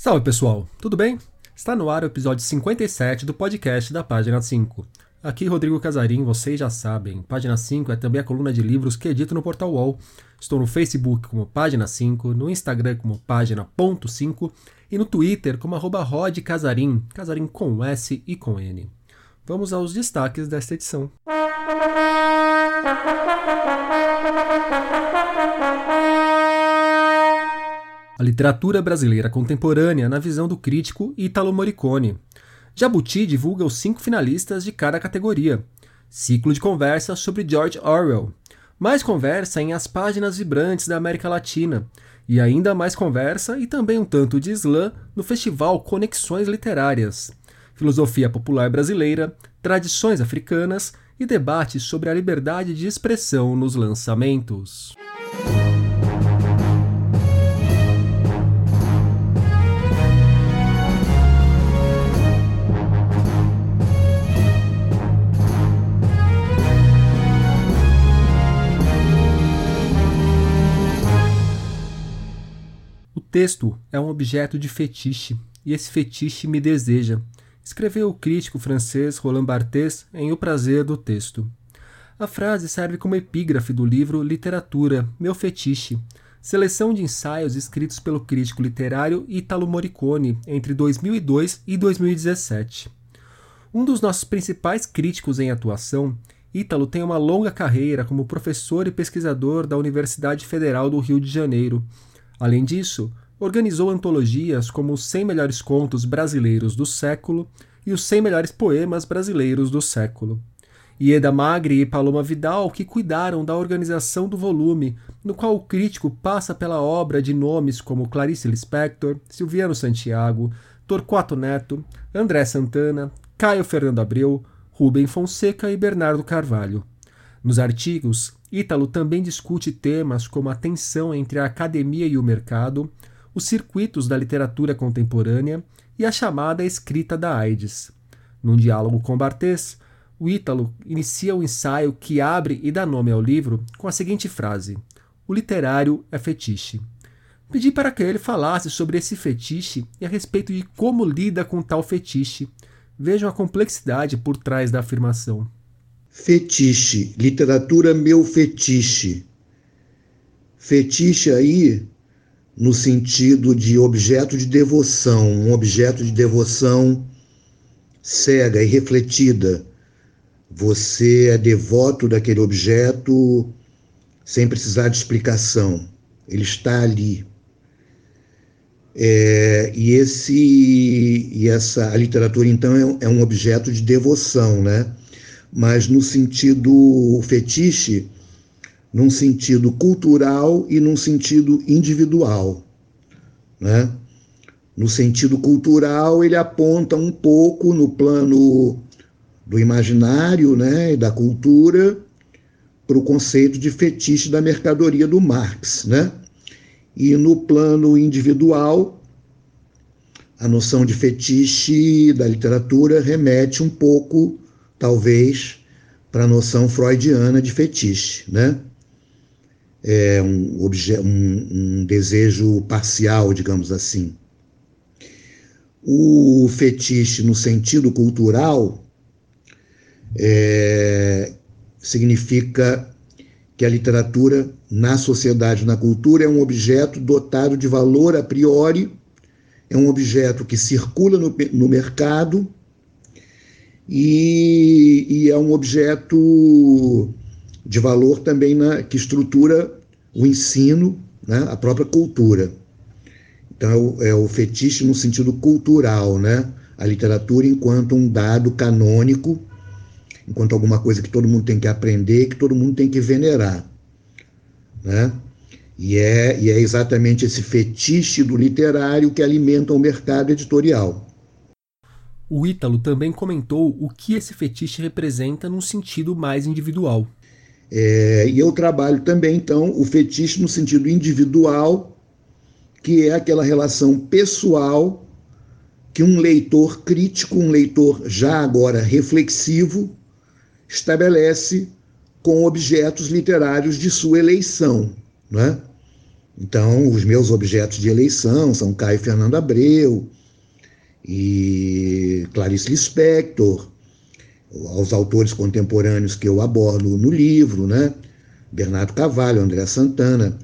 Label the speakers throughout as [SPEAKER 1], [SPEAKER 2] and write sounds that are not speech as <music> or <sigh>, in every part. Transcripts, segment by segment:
[SPEAKER 1] Salve pessoal, tudo bem? Está no ar o episódio 57 do podcast da Página 5. Aqui Rodrigo Casarim, vocês já sabem. Página 5 é também a coluna de livros que edito no Portal UOL. Estou no Facebook como Página 5, no Instagram como Página.5 e no Twitter como arroba Rod Casarim, Casarim com S e com N. Vamos aos destaques desta edição. <laughs> A literatura brasileira contemporânea na visão do crítico Ítalo Morricone. Jabuti divulga os cinco finalistas de cada categoria. Ciclo de conversa sobre George Orwell. Mais conversa em As Páginas Vibrantes da América Latina. E ainda mais conversa e também um tanto de slam no festival Conexões Literárias. Filosofia popular brasileira, tradições africanas e debates sobre a liberdade de expressão nos lançamentos. Texto é um objeto de fetiche, e esse fetiche me deseja, escreveu o crítico francês Roland Barthes em O Prazer do Texto. A frase serve como epígrafe do livro Literatura, Meu Fetiche, seleção de ensaios escritos pelo crítico literário Italo Morricone entre 2002 e 2017. Um dos nossos principais críticos em atuação, Ítalo tem uma longa carreira como professor e pesquisador da Universidade Federal do Rio de Janeiro Além disso, organizou antologias como os 100 melhores contos brasileiros do século e os 100 melhores poemas brasileiros do século. Ieda Magri e Paloma Vidal que cuidaram da organização do volume, no qual o crítico passa pela obra de nomes como Clarice Lispector, Silviano Santiago, Torquato Neto, André Santana, Caio Fernando Abreu, Rubem Fonseca e Bernardo Carvalho. Nos artigos, Ítalo também discute temas como a tensão entre a academia e o mercado, os circuitos da literatura contemporânea e a chamada escrita da AIDS. Num diálogo com Barthes, o Ítalo inicia o ensaio que abre e dá nome ao livro com a seguinte frase: O literário é fetiche. Pedi para que ele falasse sobre esse fetiche e a respeito de como lida com tal fetiche. Vejam a complexidade por trás da afirmação.
[SPEAKER 2] Fetiche, literatura meu fetiche. Fetiche aí no sentido de objeto de devoção, um objeto de devoção cega e refletida. Você é devoto daquele objeto sem precisar de explicação. Ele está ali. É, e esse e essa a literatura então é, é um objeto de devoção, né? Mas no sentido fetiche, num sentido cultural e num sentido individual. Né? No sentido cultural, ele aponta um pouco no plano do imaginário né, e da cultura para o conceito de fetiche da mercadoria do Marx. Né? E no plano individual, a noção de fetiche da literatura remete um pouco talvez, para a noção freudiana de fetiche, né? É um, um, um desejo parcial, digamos assim. O fetiche, no sentido cultural, é, significa que a literatura, na sociedade, na cultura, é um objeto dotado de valor a priori, é um objeto que circula no, no mercado e, e é um objeto de valor também na, que estrutura o ensino, né, a própria cultura. Então, é o, é o fetiche no sentido cultural, né? A literatura enquanto um dado canônico, enquanto alguma coisa que todo mundo tem que aprender, que todo mundo tem que venerar, né? E é, e é exatamente esse fetiche do literário que alimenta o mercado editorial.
[SPEAKER 1] O Ítalo também comentou o que esse fetiche representa num sentido mais individual.
[SPEAKER 2] É, e eu trabalho também, então, o fetiche no sentido individual, que é aquela relação pessoal que um leitor crítico, um leitor já agora reflexivo, estabelece com objetos literários de sua eleição. Né? Então, os meus objetos de eleição são Caio Fernando Abreu e Clarice Lispector, aos autores contemporâneos que eu abordo no livro, né? Bernardo Cavalho, André Santana.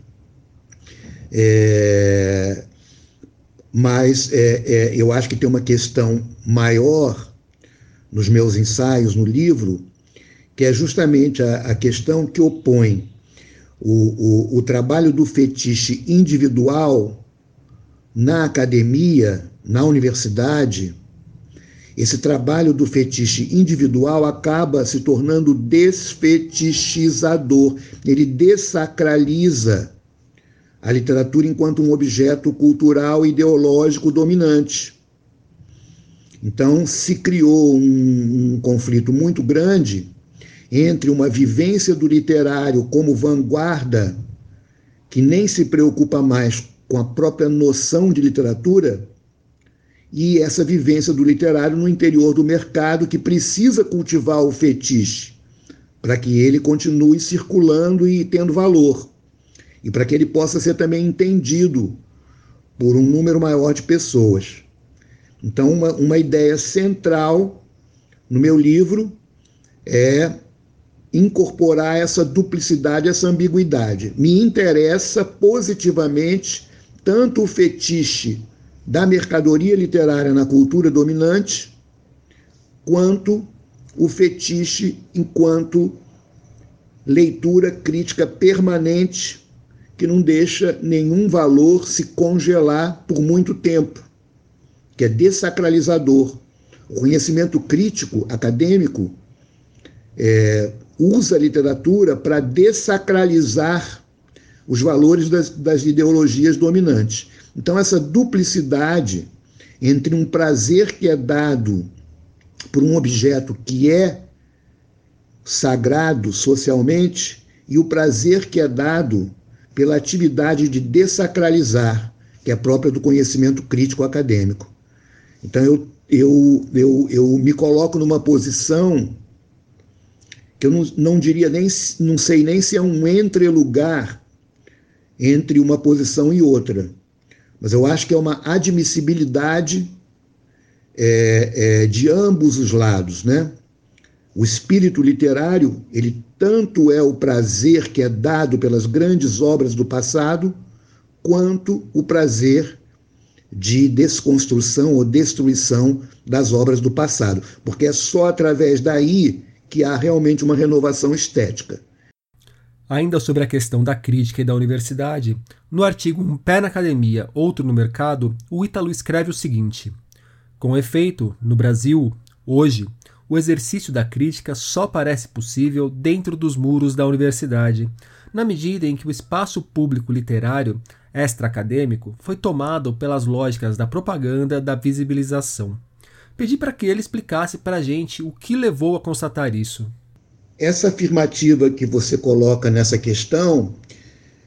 [SPEAKER 2] É, mas é, é, eu acho que tem uma questão maior nos meus ensaios no livro, que é justamente a, a questão que opõe o, o, o trabalho do fetiche individual na academia, na universidade, esse trabalho do fetiche individual acaba se tornando desfetichizador. Ele dessacraliza a literatura enquanto um objeto cultural ideológico dominante. Então, se criou um, um conflito muito grande entre uma vivência do literário como vanguarda, que nem se preocupa mais com a própria noção de literatura, e essa vivência do literário no interior do mercado que precisa cultivar o fetiche para que ele continue circulando e tendo valor e para que ele possa ser também entendido por um número maior de pessoas. Então, uma, uma ideia central no meu livro é incorporar essa duplicidade, essa ambiguidade. Me interessa positivamente tanto o fetiche da mercadoria literária na cultura dominante, quanto o fetiche enquanto leitura crítica permanente que não deixa nenhum valor se congelar por muito tempo, que é dessacralizador. O conhecimento crítico, acadêmico, é, usa a literatura para dessacralizar os valores das, das ideologias dominantes. Então, essa duplicidade entre um prazer que é dado por um objeto que é sagrado socialmente e o prazer que é dado pela atividade de dessacralizar, que é própria do conhecimento crítico acadêmico. Então eu, eu, eu, eu me coloco numa posição que eu não, não diria nem, não sei nem se é um entre-lugar entre uma posição e outra, mas eu acho que é uma admissibilidade é, é, de ambos os lados, né? O espírito literário, ele tanto é o prazer que é dado pelas grandes obras do passado, quanto o prazer de desconstrução ou destruição das obras do passado, porque é só através daí que há realmente uma renovação estética.
[SPEAKER 1] Ainda sobre a questão da crítica e da universidade, no artigo Um Pé na Academia, Outro no Mercado, o Ítalo escreve o seguinte: Com efeito, no Brasil, hoje, o exercício da crítica só parece possível dentro dos muros da universidade, na medida em que o espaço público literário extra-acadêmico foi tomado pelas lógicas da propaganda da visibilização. Pedi para que ele explicasse para a gente o que levou a constatar isso.
[SPEAKER 2] Essa afirmativa que você coloca nessa questão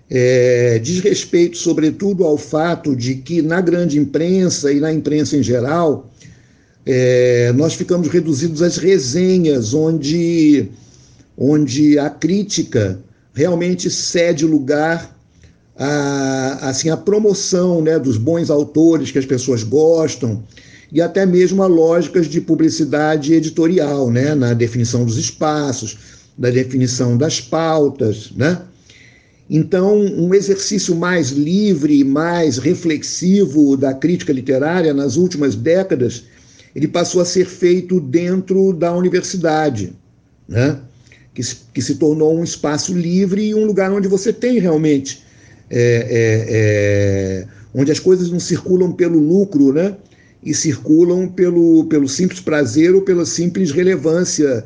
[SPEAKER 2] é, diz respeito, sobretudo, ao fato de que na grande imprensa e na imprensa em geral, é, nós ficamos reduzidos às resenhas, onde, onde a crítica realmente cede lugar à, assim, à promoção né, dos bons autores que as pessoas gostam e até mesmo a lógicas de publicidade editorial, né, na definição dos espaços, da definição das pautas, né? Então, um exercício mais livre, mais reflexivo da crítica literária nas últimas décadas ele passou a ser feito dentro da universidade, né? que, se, que se tornou um espaço livre e um lugar onde você tem realmente, é, é, é, onde as coisas não circulam pelo lucro, né? E circulam pelo, pelo simples prazer ou pela simples relevância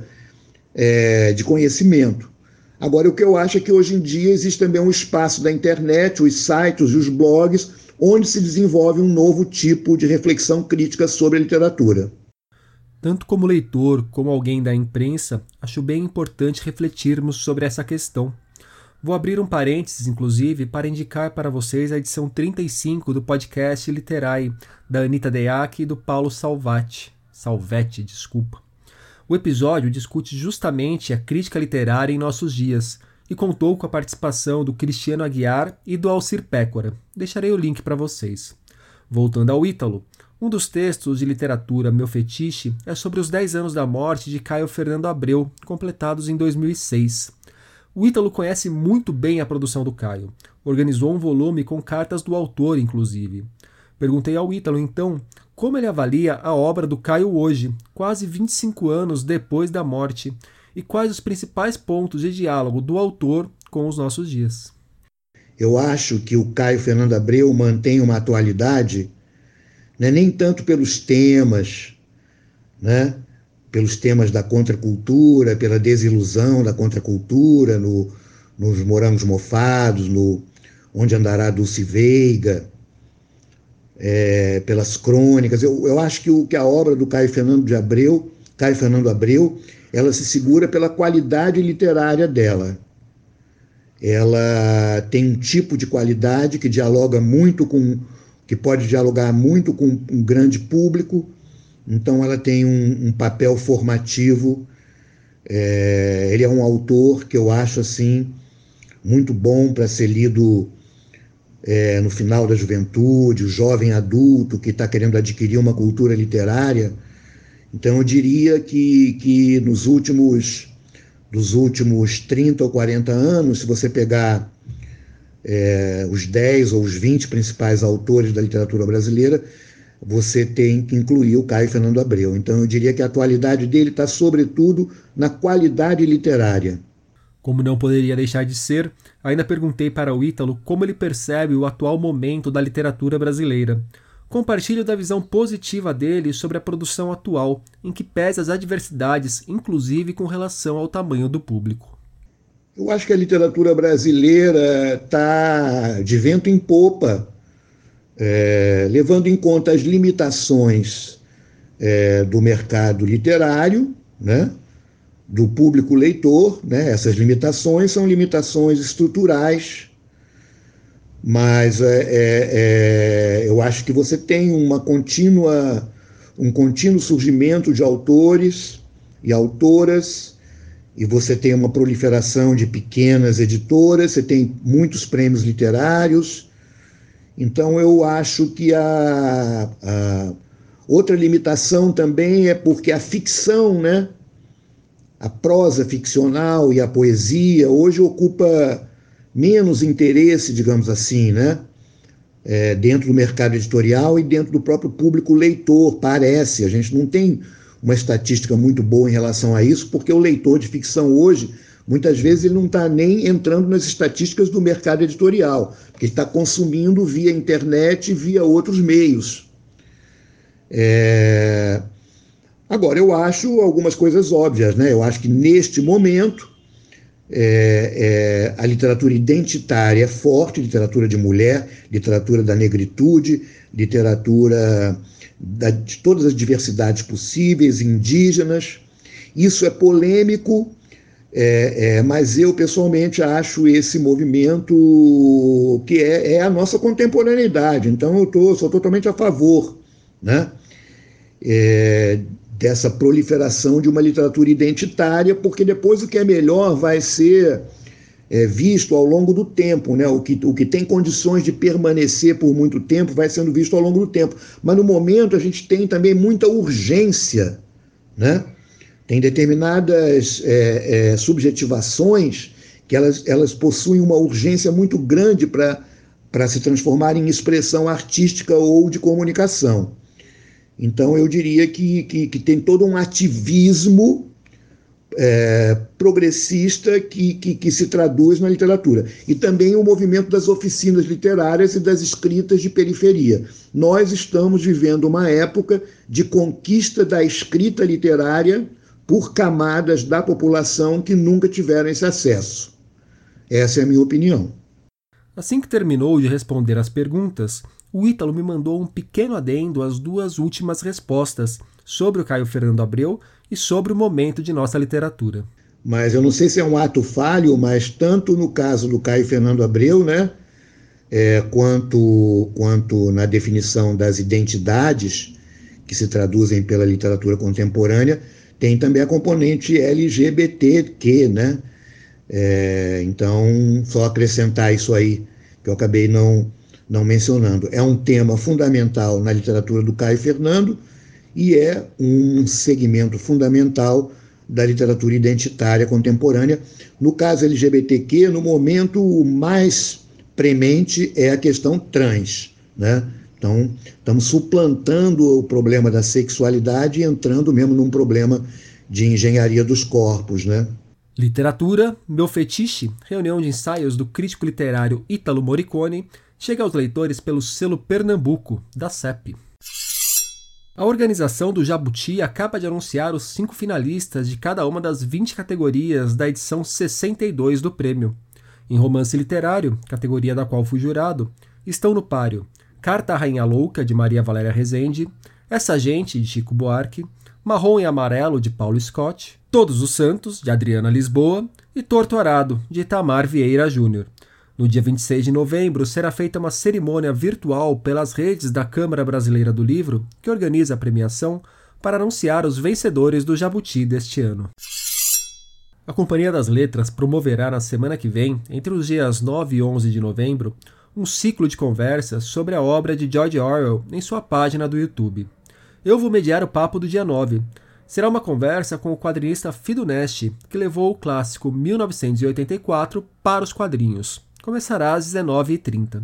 [SPEAKER 2] é, de conhecimento. Agora, o que eu acho é que hoje em dia existe também um espaço da internet, os sites e os blogs, onde se desenvolve um novo tipo de reflexão crítica sobre a literatura.
[SPEAKER 1] Tanto como leitor como alguém da imprensa, acho bem importante refletirmos sobre essa questão. Vou abrir um parênteses, inclusive, para indicar para vocês a edição 35 do podcast Literai, da Anita Deac e do Paulo Salvati. Salvetti, desculpa. O episódio discute justamente a crítica literária em nossos dias e contou com a participação do Cristiano Aguiar e do Alcir Pécora. Deixarei o link para vocês. Voltando ao Ítalo, um dos textos de literatura Meu Fetiche é sobre os 10 anos da morte de Caio Fernando Abreu, completados em 2006. O Ítalo conhece muito bem a produção do Caio. Organizou um volume com cartas do autor, inclusive. Perguntei ao Ítalo, então, como ele avalia a obra do Caio hoje, quase 25 anos depois da morte, e quais os principais pontos de diálogo do autor com os nossos dias.
[SPEAKER 2] Eu acho que o Caio Fernando Abreu mantém uma atualidade né? nem tanto pelos temas, né? Pelos temas da contracultura, pela desilusão da contracultura, no, nos Morangos Mofados, no Onde Andará Dulce Veiga, é, pelas crônicas. Eu, eu acho que, o, que a obra do Caio Fernando de Abreu, Caio Fernando Abreu, ela se segura pela qualidade literária dela. Ela tem um tipo de qualidade que dialoga muito com que pode dialogar muito com um grande público, então ela tem um, um papel formativo. É, ele é um autor que eu acho assim muito bom para ser lido é, no final da juventude, o jovem adulto que está querendo adquirir uma cultura literária. Então eu diria que, que nos últimos dos últimos 30 ou 40 anos, se você pegar é, os 10 ou os 20 principais autores da literatura brasileira, você tem que incluir o Caio Fernando Abreu. Então eu diria que a atualidade dele está, sobretudo, na qualidade literária.
[SPEAKER 1] Como não poderia deixar de ser, ainda perguntei para o Ítalo como ele percebe o atual momento da literatura brasileira. Compartilho da visão positiva dele sobre a produção atual, em que pesa as adversidades, inclusive com relação ao tamanho do público.
[SPEAKER 2] Eu acho que a literatura brasileira está de vento em popa, é, levando em conta as limitações é, do mercado literário, né, do público leitor. Né, essas limitações são limitações estruturais, mas é, é, é eu acho que você tem uma contínua, um contínuo surgimento de autores e autoras e você tem uma proliferação de pequenas editoras, você tem muitos prêmios literários. Então, eu acho que a, a outra limitação também é porque a ficção, né? a prosa ficcional e a poesia hoje ocupa menos interesse, digamos assim, né? É, dentro do mercado editorial e dentro do próprio público leitor, parece. A gente não tem uma estatística muito boa em relação a isso, porque o leitor de ficção hoje, muitas vezes, ele não está nem entrando nas estatísticas do mercado editorial, porque está consumindo via internet via outros meios. É... Agora, eu acho algumas coisas óbvias, né? Eu acho que neste momento é, é, a literatura identitária é forte, literatura de mulher, literatura da negritude, literatura da, de todas as diversidades possíveis, indígenas. Isso é polêmico, é, é, mas eu pessoalmente acho esse movimento que é, é a nossa contemporaneidade. Então eu tô, sou totalmente a favor né, é, dessa proliferação de uma literatura identitária, porque depois o que é melhor vai ser é, visto ao longo do tempo, né? O que, o que tem condições de permanecer por muito tempo vai sendo visto ao longo do tempo. Mas no momento a gente tem também muita urgência, né? Tem determinadas é, é, subjetivações que elas, elas possuem uma urgência muito grande para se transformar em expressão artística ou de comunicação. Então eu diria que, que, que tem todo um ativismo é, progressista que, que, que, se traduz na literatura. E também o movimento das oficinas literárias e das escritas de periferia. Nós estamos vivendo uma época de conquista da escrita literária por camadas da população que nunca tiveram esse acesso. Essa é a minha opinião.
[SPEAKER 1] Assim que terminou de responder as perguntas, o Ítalo me mandou um pequeno adendo às duas últimas respostas sobre o Caio Fernando Abreu e sobre o momento de nossa literatura.
[SPEAKER 2] Mas eu não sei se é um ato falho, mas tanto no caso do Caio Fernando Abreu, né, é, quanto, quanto na definição das identidades que se traduzem pela literatura contemporânea, tem também a componente LGBTQ, né? É, então, só acrescentar isso aí, que eu acabei não, não mencionando. É um tema fundamental na literatura do Caio Fernando e é um segmento fundamental da literatura identitária contemporânea. No caso LGBTQ, no momento mais premente é a questão trans, né? Então, estamos suplantando o problema da sexualidade e entrando mesmo num problema de engenharia dos corpos, né?
[SPEAKER 1] Literatura, Meu Fetiche, reunião de ensaios do crítico literário Ítalo Morricone, chega aos leitores pelo selo Pernambuco, da CEP. A organização do Jabuti acaba de anunciar os cinco finalistas de cada uma das 20 categorias da edição 62 do prêmio. Em romance literário, categoria da qual fui jurado, estão no páreo Carta à Rainha Louca, de Maria Valéria Rezende, Essa Gente, de Chico Buarque, Marrom e Amarelo, de Paulo Scott, Todos os Santos, de Adriana Lisboa, e Torto Arado, de Itamar Vieira Júnior. No dia 26 de novembro, será feita uma cerimônia virtual pelas redes da Câmara Brasileira do Livro, que organiza a premiação, para anunciar os vencedores do Jabuti deste ano. A Companhia das Letras promoverá na semana que vem, entre os dias 9 e 11 de novembro, um ciclo de conversas sobre a obra de George Orwell em sua página do YouTube. Eu vou mediar o papo do dia 9. Será uma conversa com o quadrinista Fido Neste, que levou o clássico 1984 para os quadrinhos começará às 19h30.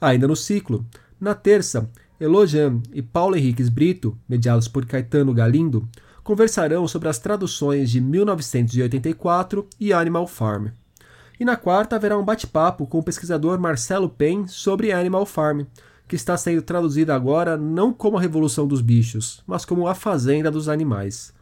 [SPEAKER 1] Ainda no ciclo, na terça, Elojan e Paulo Henriques Brito, mediados por Caetano Galindo, conversarão sobre as traduções de 1984 e Animal Farm. E na quarta haverá um bate-papo com o pesquisador Marcelo Pen sobre Animal Farm, que está sendo traduzida agora não como a Revolução dos Bichos, mas como a Fazenda dos Animais.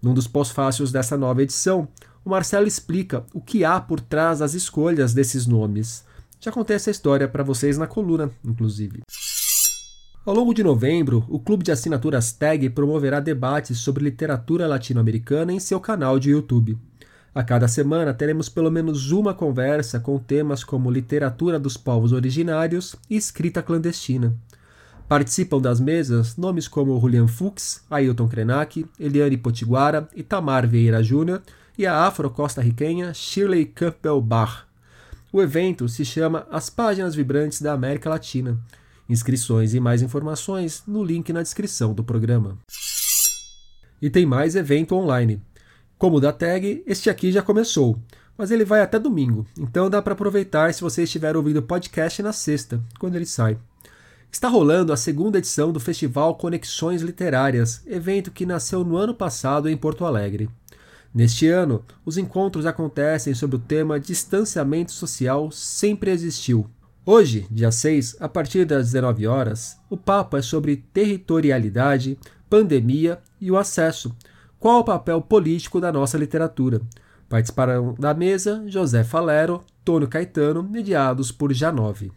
[SPEAKER 1] Num dos pós-fácios dessa nova edição, o Marcelo explica o que há por trás das escolhas desses nomes. Já contei essa história para vocês na coluna, inclusive. Ao longo de novembro, o Clube de Assinaturas TAG promoverá debates sobre literatura latino-americana em seu canal de YouTube. A cada semana teremos pelo menos uma conversa com temas como literatura dos povos originários e escrita clandestina. Participam das mesas nomes como Julian Fuchs, Ailton Krenak, Eliane Potiguara, Itamar Vieira Júnior e a afro-costarriquenha Shirley Campbell Barr. O evento se chama As Páginas Vibrantes da América Latina. Inscrições e mais informações no link na descrição do programa. E tem mais evento online. Como o da tag, este aqui já começou, mas ele vai até domingo, então dá para aproveitar se você estiver ouvindo o podcast na sexta, quando ele sai. Está rolando a segunda edição do Festival Conexões Literárias, evento que nasceu no ano passado em Porto Alegre. Neste ano, os encontros acontecem sob o tema Distanciamento Social Sempre Existiu. Hoje, dia 6, a partir das 19 horas, o papo é sobre territorialidade, pandemia e o acesso. Qual o papel político da nossa literatura? Participarão da mesa José Falero, Tônio Caetano, mediados por Janove.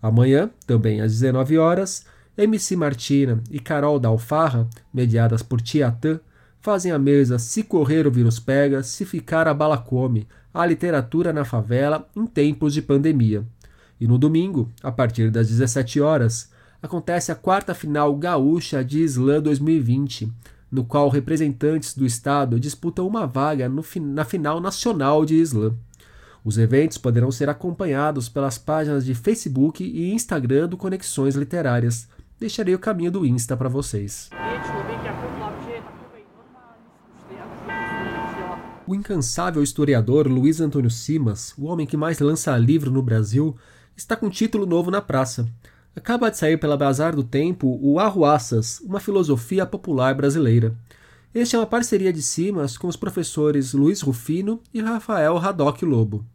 [SPEAKER 1] Amanhã, também às 19 horas, MC Martina e Carol Dalfarra, mediadas por Tiatã, Fazem a mesa se correr o vírus pega, se ficar a bala come, a literatura na favela em tempos de pandemia. E no domingo, a partir das 17 horas, acontece a quarta final gaúcha de Islã 2020, no qual representantes do estado disputam uma vaga no, na final nacional de Islã. Os eventos poderão ser acompanhados pelas páginas de Facebook e Instagram do Conexões Literárias. Deixarei o caminho do Insta para vocês. O incansável historiador Luiz Antônio Simas, o homem que mais lança livro no Brasil, está com título novo na praça. Acaba de sair pela Bazar do Tempo o Arruaças, uma filosofia popular brasileira. Este é uma parceria de Simas com os professores Luiz Rufino e Rafael Radoc Lobo.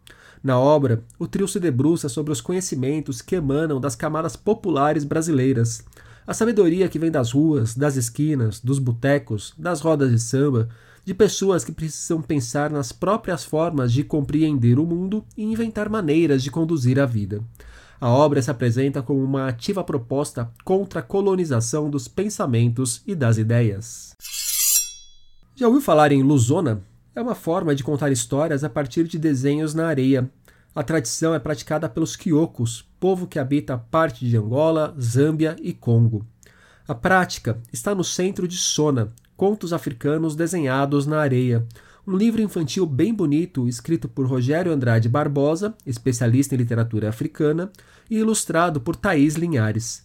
[SPEAKER 1] Na obra, o trio se debruça sobre os conhecimentos que emanam das camadas populares brasileiras, a sabedoria que vem das ruas, das esquinas, dos botecos, das rodas de samba, de pessoas que precisam pensar nas próprias formas de compreender o mundo e inventar maneiras de conduzir a vida. A obra se apresenta como uma ativa proposta contra a colonização dos pensamentos e das ideias. Já ouviu falar em Luzona? É uma forma de contar histórias a partir de desenhos na areia. A tradição é praticada pelos quiocos, povo que habita parte de Angola, Zâmbia e Congo. A prática está no centro de Sona, contos africanos desenhados na areia, um livro infantil bem bonito escrito por Rogério Andrade Barbosa, especialista em literatura africana, e ilustrado por Thaís Linhares.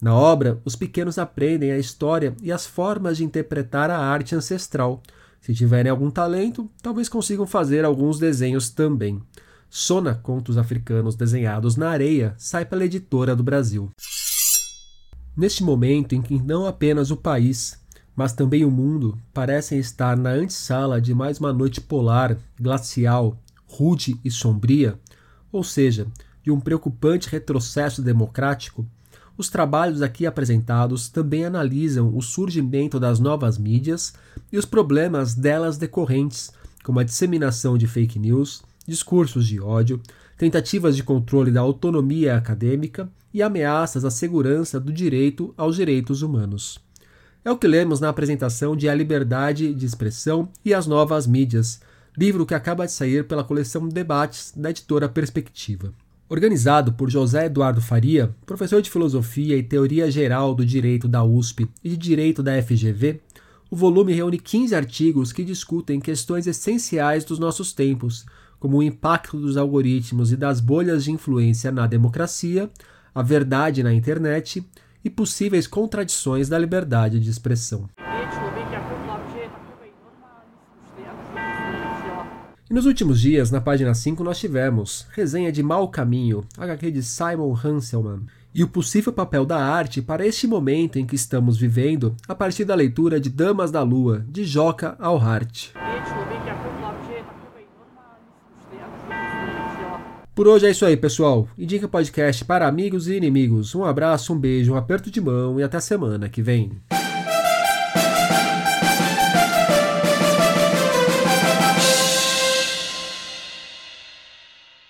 [SPEAKER 1] Na obra, os pequenos aprendem a história e as formas de interpretar a arte ancestral. Se tiverem algum talento, talvez consigam fazer alguns desenhos também. Sona Contos Africanos Desenhados na Areia sai pela editora do Brasil. Neste momento em que não apenas o país, mas também o mundo parecem estar na antessala de mais uma noite polar, glacial, rude e sombria, ou seja, de um preocupante retrocesso democrático, os trabalhos aqui apresentados também analisam o surgimento das novas mídias e os problemas delas decorrentes, como a disseminação de fake news, discursos de ódio, tentativas de controle da autonomia acadêmica e ameaças à segurança do direito aos direitos humanos. É o que lemos na apresentação de A Liberdade de Expressão e as Novas Mídias, livro que acaba de sair pela coleção Debates da editora Perspectiva. Organizado por José Eduardo Faria, professor de Filosofia e Teoria Geral do Direito da USP e de Direito da FGV, o volume reúne 15 artigos que discutem questões essenciais dos nossos tempos, como o impacto dos algoritmos e das bolhas de influência na democracia, a verdade na internet e possíveis contradições da liberdade de expressão. E nos últimos dias, na página 5, nós tivemos resenha de Mal Caminho, HQ de Simon Hanselman, e o possível papel da arte para este momento em que estamos vivendo a partir da leitura de Damas da Lua, de Joca Alhart. Por hoje é isso aí, pessoal. Indica o podcast para amigos e inimigos. Um abraço, um beijo, um aperto de mão e até semana que vem.